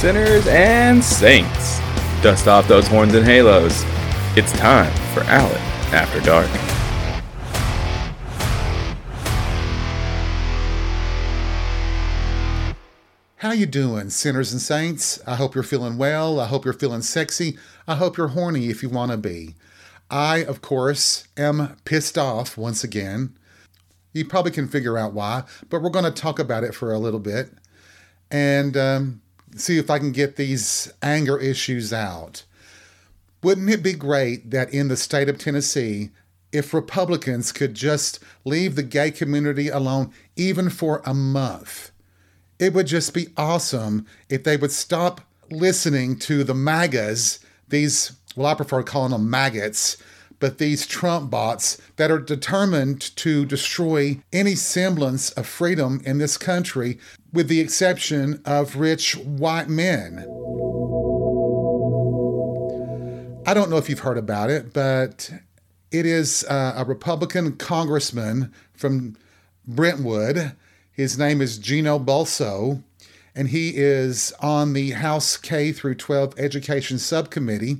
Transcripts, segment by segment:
sinners and saints. Dust off those horns and halos. It's time for Allen After Dark. How you doing, sinners and saints? I hope you're feeling well. I hope you're feeling sexy. I hope you're horny if you want to be. I, of course, am pissed off once again. You probably can figure out why, but we're going to talk about it for a little bit and um, see if I can get these anger issues out. Wouldn't it be great that in the state of Tennessee, if Republicans could just leave the gay community alone even for a month? It would just be awesome if they would stop listening to the MAGAs, these, well, I prefer calling them maggots, but these Trump bots that are determined to destroy any semblance of freedom in this country, with the exception of rich white men. I don't know if you've heard about it, but it is uh, a Republican congressman from Brentwood his name is Gino Bulso, and he is on the House K through 12 Education Subcommittee.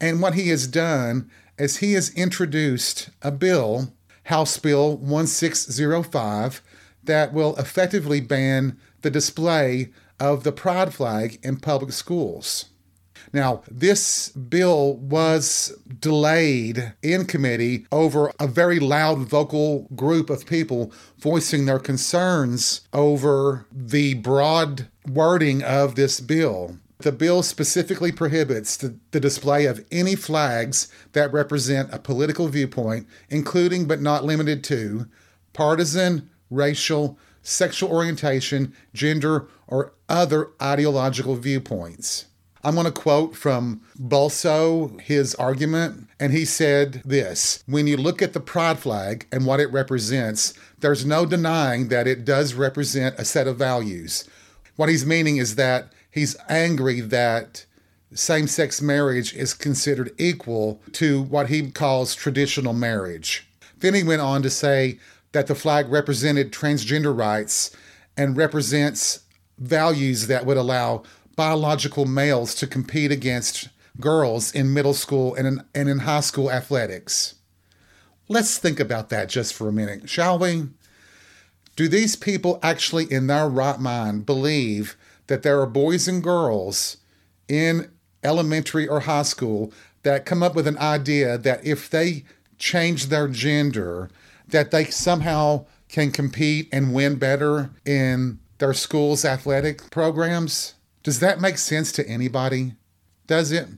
And what he has done is he has introduced a bill, House Bill 1605, that will effectively ban the display of the pride flag in public schools. Now, this bill was delayed in committee over a very loud vocal group of people voicing their concerns over the broad wording of this bill. The bill specifically prohibits the, the, display of any flags that represent a political viewpoint, including but not limited to partisan, racial, sexual orientation, gender, or other ideological viewpoints. I'm going to quote from Bulso his argument, and he said this When you look at the pride flag and what it represents, there's no denying that it does represent a set of values. What he's meaning is that he's angry that same sex marriage is considered equal to what he calls traditional marriage. Then he went on to say that the flag represented transgender rights and represents values that would allow biological males to compete against girls in middle school and in, and in high school athletics. Let's think about that just for a minute, shall we? Do these people actually, in their right mind, believe that there are boys and girls in elementary or high school that come up with an idea that if they change their gender, that they somehow can compete and win better in their school's athletic programs? Does that make sense to anybody? Does it?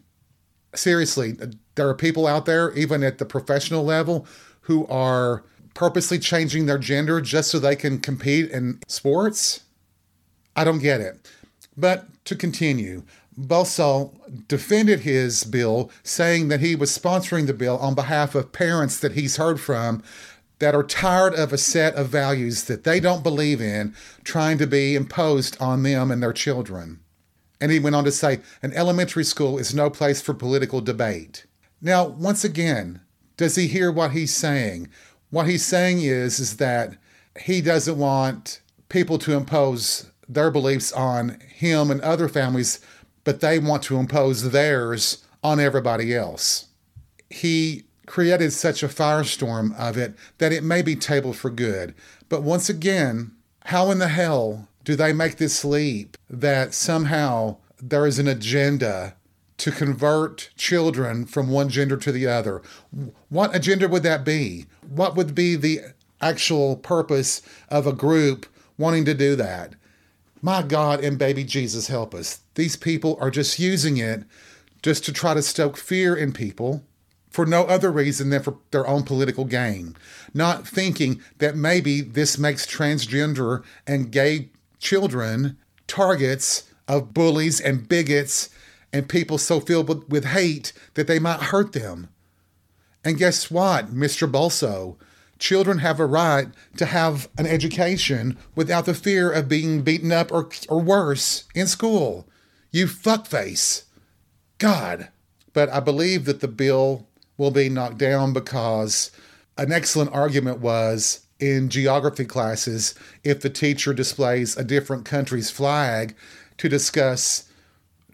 Seriously, there are people out there, even at the professional level, who are purposely changing their gender just so they can compete in sports? I don't get it. But to continue, Bulso defended his bill, saying that he was sponsoring the bill on behalf of parents that he's heard from that are tired of a set of values that they don't believe in trying to be imposed on them and their children. And he went on to say, an elementary school is no place for political debate. Now, once again, does he hear what he's saying? What he's saying is, is that he doesn't want people to impose their beliefs on him and other families, but they want to impose theirs on everybody else. He created such a firestorm of it that it may be tabled for good. But once again, how in the hell do they make this leap that somehow there is an agenda to convert children from one gender to the other? What agenda would that be? What would be the actual purpose of a group wanting to do that? My God and baby Jesus, help us. These people are just using it just to try to stoke fear in people for no other reason than for their own political gain, not thinking that maybe this makes transgender and gay children targets of bullies and bigots and people so filled with, with hate that they might hurt them. And guess what, Mr. Bulso? Children have a right to have an education without the fear of being beaten up or, or worse in school. You fuckface. God. But I believe that the bill will be knocked down because an excellent argument was in geography classes if the teacher displays a different country's flag to discuss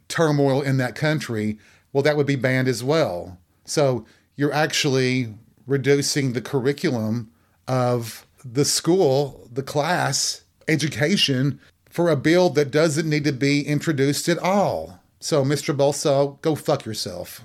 turmoil in that country, well, that would be banned as well. So you're actually reducing the curriculum of the school, the class, education for a bill that doesn't need to be introduced at all. So, Mr. Bulso, go fuck yourself.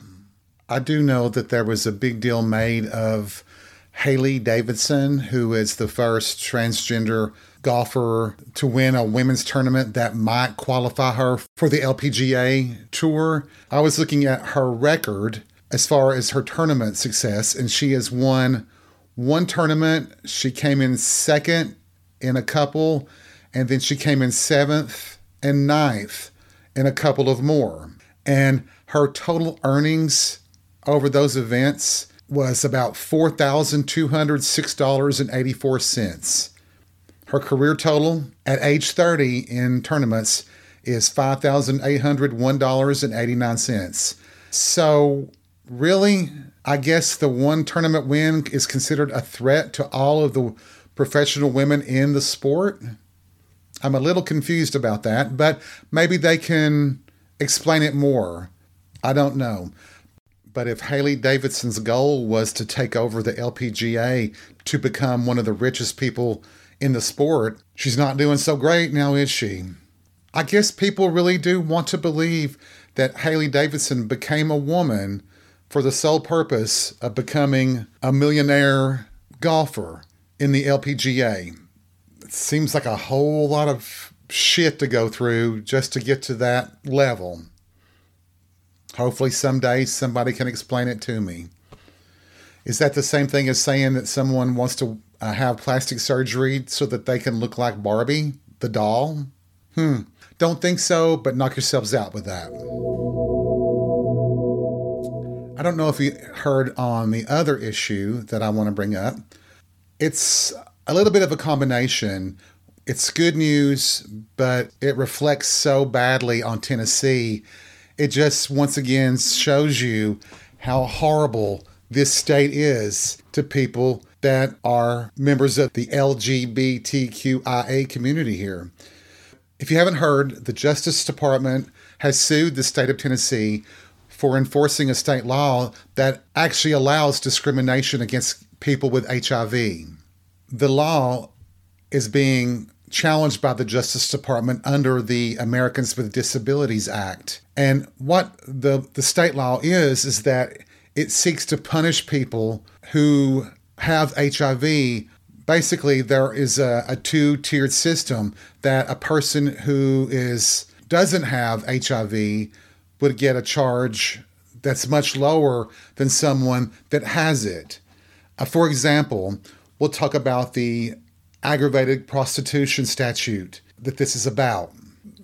I do know that there was a big deal made of Hailey Davidson, who is the first transgender golfer to win a women's tournament that might qualify her for the LPGA tour. I was looking at her record as far as her tournament success, and she has won one tournament. She came in second in a couple, and then she came in seventh and ninth in a couple of more. And her total earnings over those events was about $4,206.84. Her career total at age 30 in tournaments is $5,801.89. So, really, I guess the one tournament win is considered a threat to all of the professional women in the sport. I'm a little confused about that, but maybe they can explain it more. I don't know. But if Hailey Davidson's goal was to take over the LPGA to become one of the richest people in the sport, she's not doing so great now, is she? I guess people really do want to believe that Hailey Davidson became a woman for the sole purpose of becoming a millionaire golfer in the LPGA. It seems like a whole lot of shit to go through just to get to that level. Hopefully, someday somebody can explain it to me. Is that the same thing as saying that someone wants to uh, have plastic surgery so that they can look like Barbie, the doll? Hmm. Don't think so, but knock yourselves out with that. I don't know if you heard on the other issue that I want to bring up. It's a little bit of a combination. It's good news, but it reflects so badly on Tennessee it just once again shows you how horrible this state is to people that are members of the LGBTQIA community here. If you haven't heard, the Justice Department has sued the state of Tennessee for enforcing a state law that actually allows discrimination against people with HIV. The law is being challenged by the Justice Department under the Americans with Disabilities Act. And what the, the state law is, is that it seeks to punish people who have HIV. Basically, there is a, a two tiered system that a person who is doesn't have HIV would get a charge that's much lower than someone that has it. Uh, for example, we'll talk about the aggravated prostitution statute that this is about.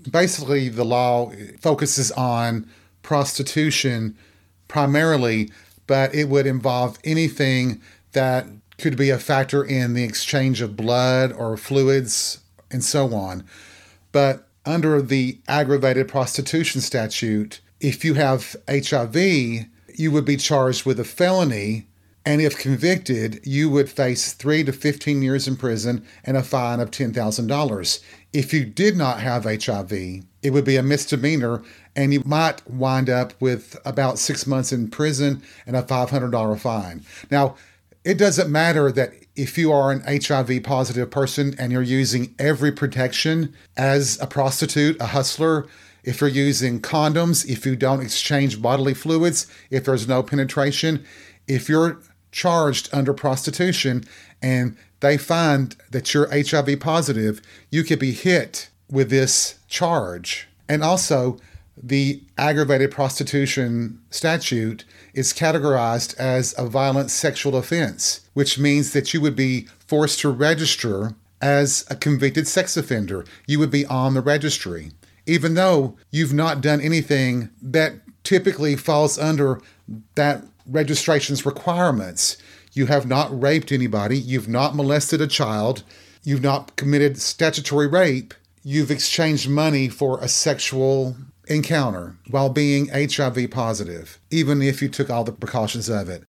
Basically, the law focuses on prostitution primarily, but it would involve anything that could be a factor in the exchange of blood or fluids and so on. But under the aggravated prostitution statute, if you have HIV, you would be charged with a felony and if convicted, you would face three to 15 years in prison and a fine of $10,000. If you did not have HIV, it would be a misdemeanor and you might wind up with about six months in prison and a $500 fine. Now, it doesn't matter that if you are an HIV positive person and you're using every protection as a prostitute, a hustler, if you're using condoms, if you don't exchange bodily fluids, if there's no penetration, if you're charged under prostitution and they find that you're HIV positive, you could be hit with this charge. And also, the aggravated prostitution statute is categorized as a violent sexual offense, which means that you would be forced to register as a convicted sex offender. You would be on the registry, even though you've not done anything that typically falls under that registration's requirements. You have not raped anybody, you've not molested a child, you've not committed statutory rape, you've exchanged money for a sexual encounter while being HIV positive, even if you took all the precautions of it.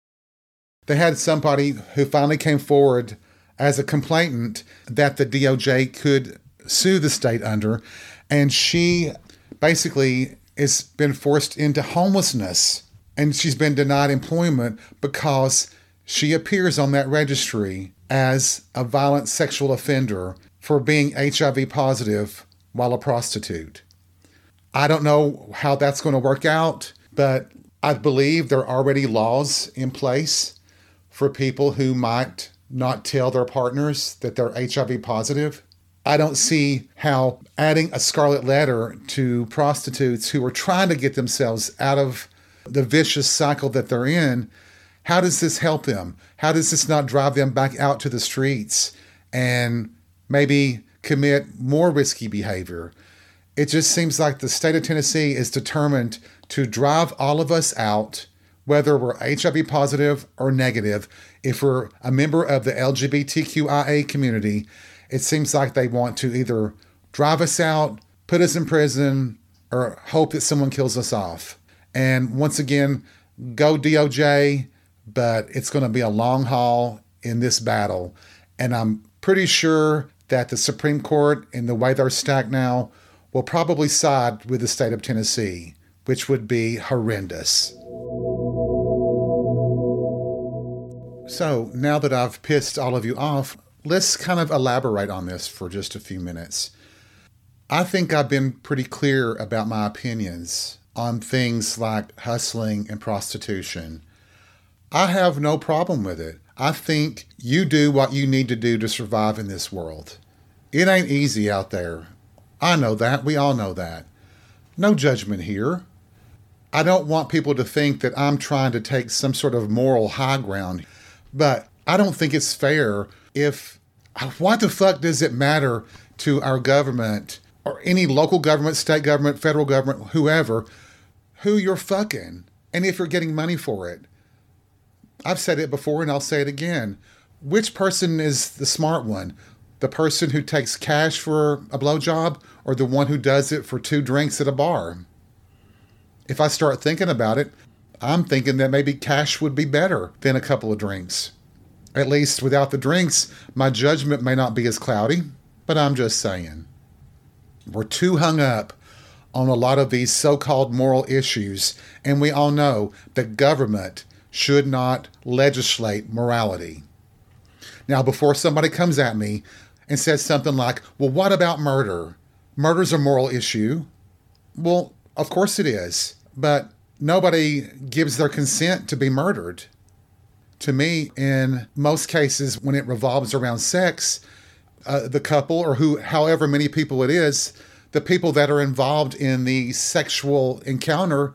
They had somebody who finally came forward as a complainant that the DOJ could sue the state under, and she basically has been forced into homelessness and she's been denied employment because she appears on that registry as a violent sexual offender for being HIV positive while a prostitute. I don't know how that's going to work out, but I believe there are already laws in place for people who might not tell their partners that they're HIV positive. I don't see how adding a scarlet letter to prostitutes who are trying to get themselves out of the vicious cycle that they're in, how does this help them? How does this not drive them back out to the streets and maybe commit more risky behavior? It just seems like the state of Tennessee is determined to drive all of us out, whether we're HIV positive or negative. If we're a member of the LGBTQIA community, it seems like they want to either drive us out, put us in prison, or hope that someone kills us off. And once again, go DOJ, but it's going to be a long haul in this battle. And I'm pretty sure that the Supreme Court, in the way they're stacked now, will probably side with the state of Tennessee, which would be horrendous. So now that I've pissed all of you off, let's kind of elaborate on this for just a few minutes. I think I've been pretty clear about my opinions on things like hustling and prostitution. I have no problem with it. I think you do what you need to do to survive in this world. It ain't easy out there. I know that. We all know that. No judgment here. I don't want people to think that I'm trying to take some sort of moral high ground, but I don't think it's fair if uh, what the fuck does it matter to our government or any local government, state government, federal government, whoever, who you're fucking and if you're getting money for it? I've said it before and I'll say it again. Which person is the smart one? The person who takes cash for a blowjob or the one who does it for two drinks at a bar? If I start thinking about it, I'm thinking that maybe cash would be better than a couple of drinks. At least without the drinks, my judgment may not be as cloudy, but I'm just saying. We're too hung up on a lot of these so called moral issues, and we all know that government should not legislate morality. Now, before somebody comes at me and says something like, well, what about murder? Murder's a moral issue. Well, of course it is, but nobody gives their consent to be murdered. To me, in most cases, when it revolves around sex, uh, the couple or who, however many people it is, the people that are involved in the sexual encounter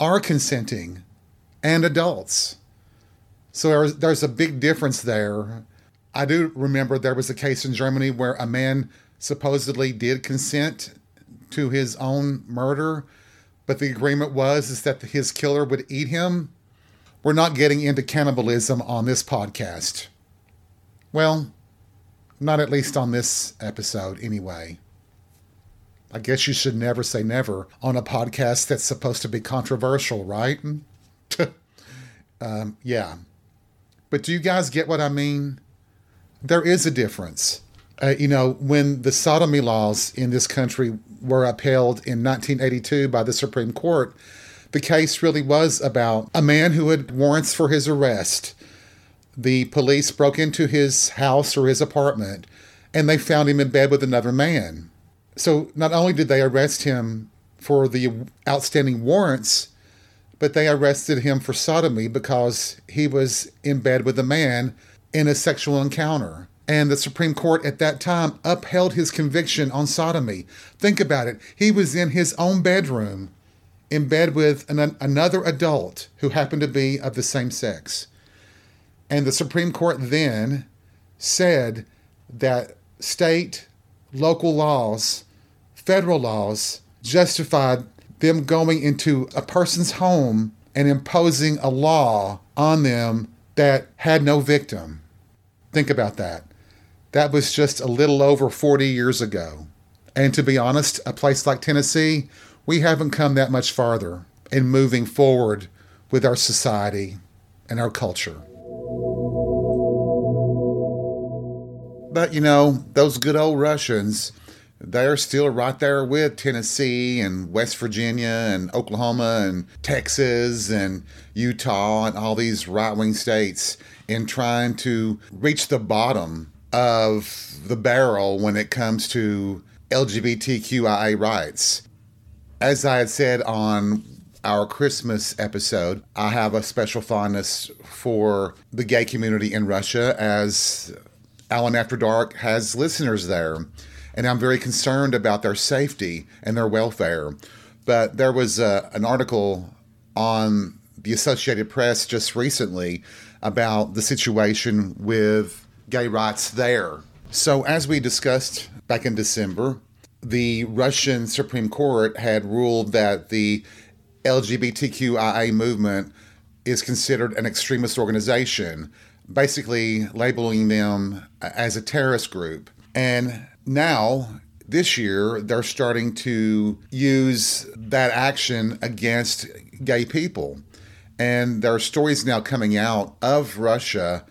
are consenting and adults. So there's, there's a big difference there I do remember there was a case in Germany where a man supposedly did consent to his own murder, but the agreement was is that his killer would eat him. We're not getting into cannibalism on this podcast. Well, not at least on this episode, anyway. I guess you should never say never on a podcast that's supposed to be controversial, right? um, yeah. But do you guys get what I mean? There is a difference. Uh, you know, when the sodomy laws in this country were upheld in 1982 by the Supreme Court, the case really was about a man who had warrants for his arrest. The police broke into his house or his apartment and they found him in bed with another man. So not only did they arrest him for the outstanding warrants, but they arrested him for sodomy because he was in bed with a man in a sexual encounter. And the Supreme Court at that time upheld his conviction on sodomy. Think about it. He was in his own bedroom in bed with an, another adult who happened to be of the same sex. And the Supreme Court then said that state, local laws, federal laws justified them going into a person's home and imposing a law on them that had no victim. Think about that. That was just a little over 40 years ago. And to be honest, a place like Tennessee, we haven't come that much farther in moving forward with our society and our culture. But you know, those good old Russians they're still right there with Tennessee and West Virginia and Oklahoma and Texas and Utah and all these right wing states in trying to reach the bottom of the barrel when it comes to LGBTQIA rights. As I had said on our Christmas episode, I have a special fondness for the gay community in Russia as Allen After Dark has listeners there and I'm very concerned about their safety and their welfare. But there was uh, an article on the Associated Press just recently about the situation with gay rights there. So, as we discussed back in December, the Russian Supreme Court had ruled that the LGBTQIA movement is considered an extremist organization, basically labeling them as a terrorist group. And now this year they're starting to use that action against gay people and there are stories now coming out of russia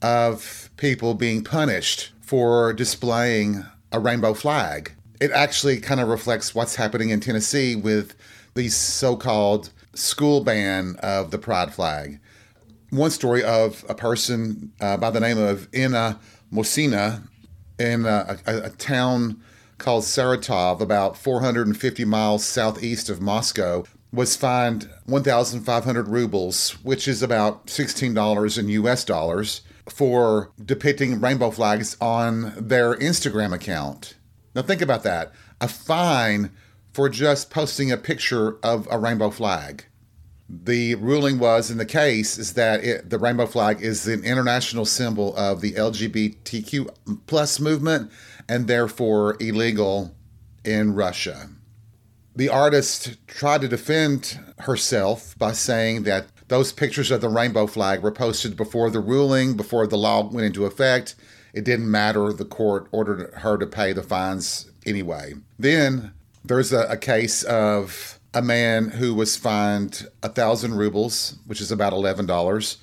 of people being punished for displaying a rainbow flag. It actually kind of reflects what's happening in tennessee with the so-called school ban of the pride flag. One story of a person uh, by the name of Inna Mosina in a, a, a town called Saratov, about 450 miles southeast of Moscow, was fined 1,500 rubles, which is about $16 in US dollars, for depicting rainbow flags on their Instagram account. Now, think about that a fine for just posting a picture of a rainbow flag the ruling was in the case is that it, the rainbow flag is an international symbol of the LGBTQ plus movement and therefore illegal in Russia. The artist tried to defend herself by saying that those pictures of the rainbow flag were posted before the ruling, before the law went into effect. It didn't matter. The court ordered her to pay the fines anyway. Then there's a, a case of a man who was fined a thousand rubles, which is about eleven dollars,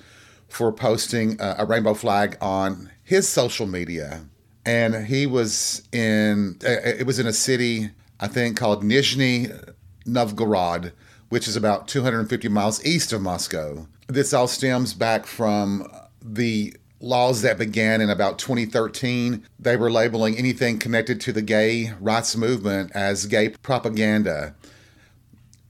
for posting a, a, rainbow flag on his social media, and he was in uh, it was in a city I think called Nizhny Novgorod, which is about 250 miles east of Moscow. This all stems back from the laws that began in about 2013. They were labeling anything connected to the gay rights movement as gay propaganda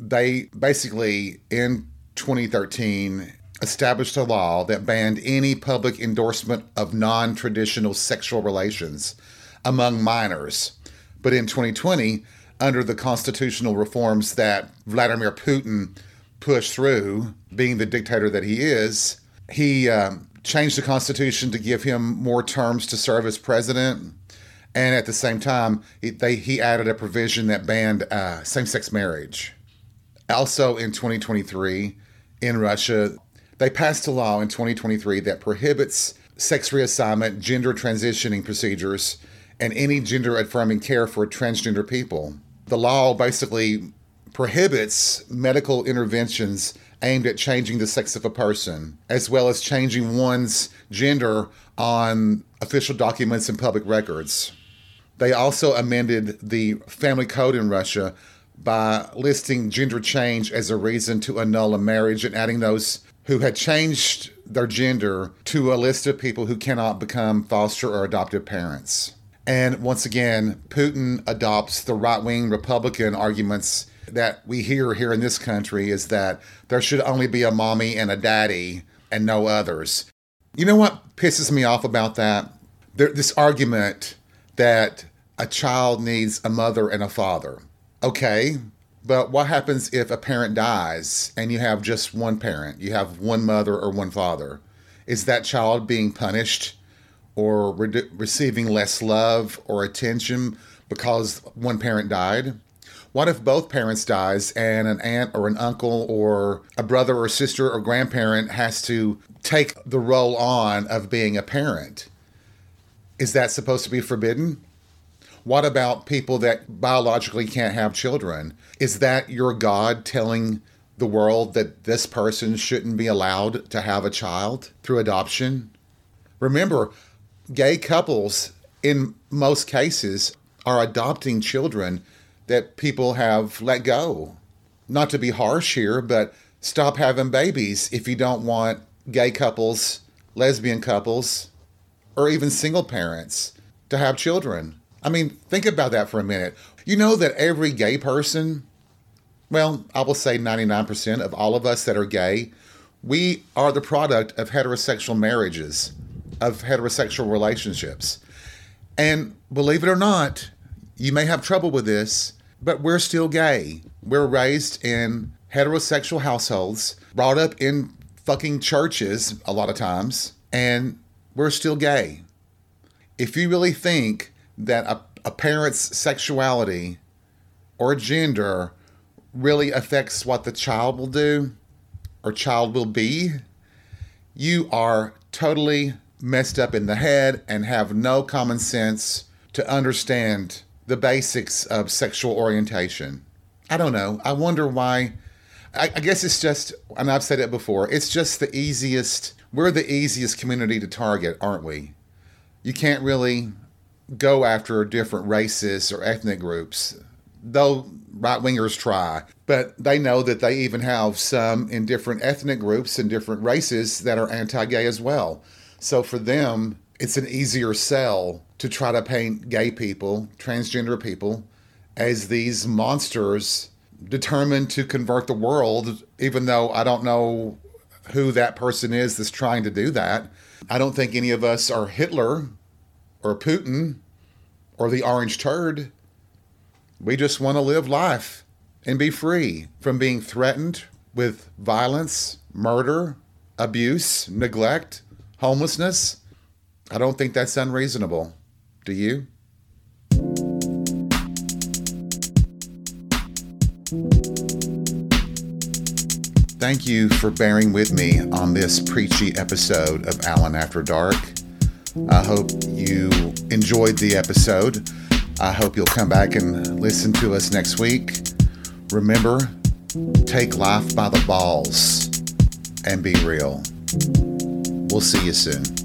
they basically in 2013 established a law that banned any public endorsement of non traditional sexual relations among minors. But in 2020, under the constitutional reforms that Vladimir Putin pushed through, being the dictator that he is, he um, changed the constitution to give him more terms to serve as president. And at the same time, he, they, he added a provision that banned uh, same sex marriage. Also in 2023, in Russia, they passed a law in 2023 that prohibits sex reassignment, gender transitioning procedures, and any gender affirming care for transgender people. The law basically prohibits medical interventions aimed at changing the sex of a person, as well as changing one's gender on official documents and public records. They also amended the family code in Russia by listing gender change as a reason to annul a marriage and adding those who had changed their gender to a list of people who cannot become foster or adoptive parents. And once again, Putin adopts the right wing Republican arguments that we hear here in this country is that there should only be a mommy and a daddy and no others. You know what pisses me off about that? There, this argument that a child needs a mother and a father. Okay, but what happens if a parent dies and you have just one parent? You have one mother or one father. Is that child being punished or re- receiving less love or attention because one parent died? What if both parents dies and an aunt or an uncle or a brother or sister or grandparent has to take the role on of being a parent? Is that supposed to be forbidden? What about people that biologically can't have children? Is that your God telling the world that this person shouldn't be allowed to have a child through adoption? Remember, gay couples, in most cases, are adopting children that people have let go. Not to be harsh here, but stop having babies if you don't want gay couples, lesbian couples, or even single parents to have children. I mean, think about that for a minute. You know that every gay person, well, I will say 99% of all of us that are gay, we are the product of heterosexual marriages, of heterosexual relationships. And believe it or not, you may have trouble with this, but we're still gay. We're raised in heterosexual households, brought up in fucking churches a lot of times, and we're still gay. If you really think that a, a parent's sexuality or gender really affects what the child will do or child will be, you are totally messed up in the head and have no common sense to understand the basics of sexual orientation. I don't know. I wonder why. I, I, guess it's just, and I've said it before, it's just the easiest, we're the easiest community to target, aren't we? You can't really go after different races or ethnic groups, though right wingers try. But they know that they even have some in different ethnic groups and different races that are anti gay as well. So for them, it's an easier sell to try to paint gay people, transgender people, as these monsters determined to convert the world, even though I don't know who that person is that's trying to do that. I don't think any of us are Hitler or Putin or the orange turd. We just want to live life and be free from being threatened with violence, murder, abuse, neglect, homelessness. I don't think that's unreasonable. Do you? Thank you for bearing with me on this preachy episode of Allen After Dark. I hope you enjoyed the episode. I hope you'll come back and listen to us next week. Remember, take life by the balls and be real. We'll see you soon.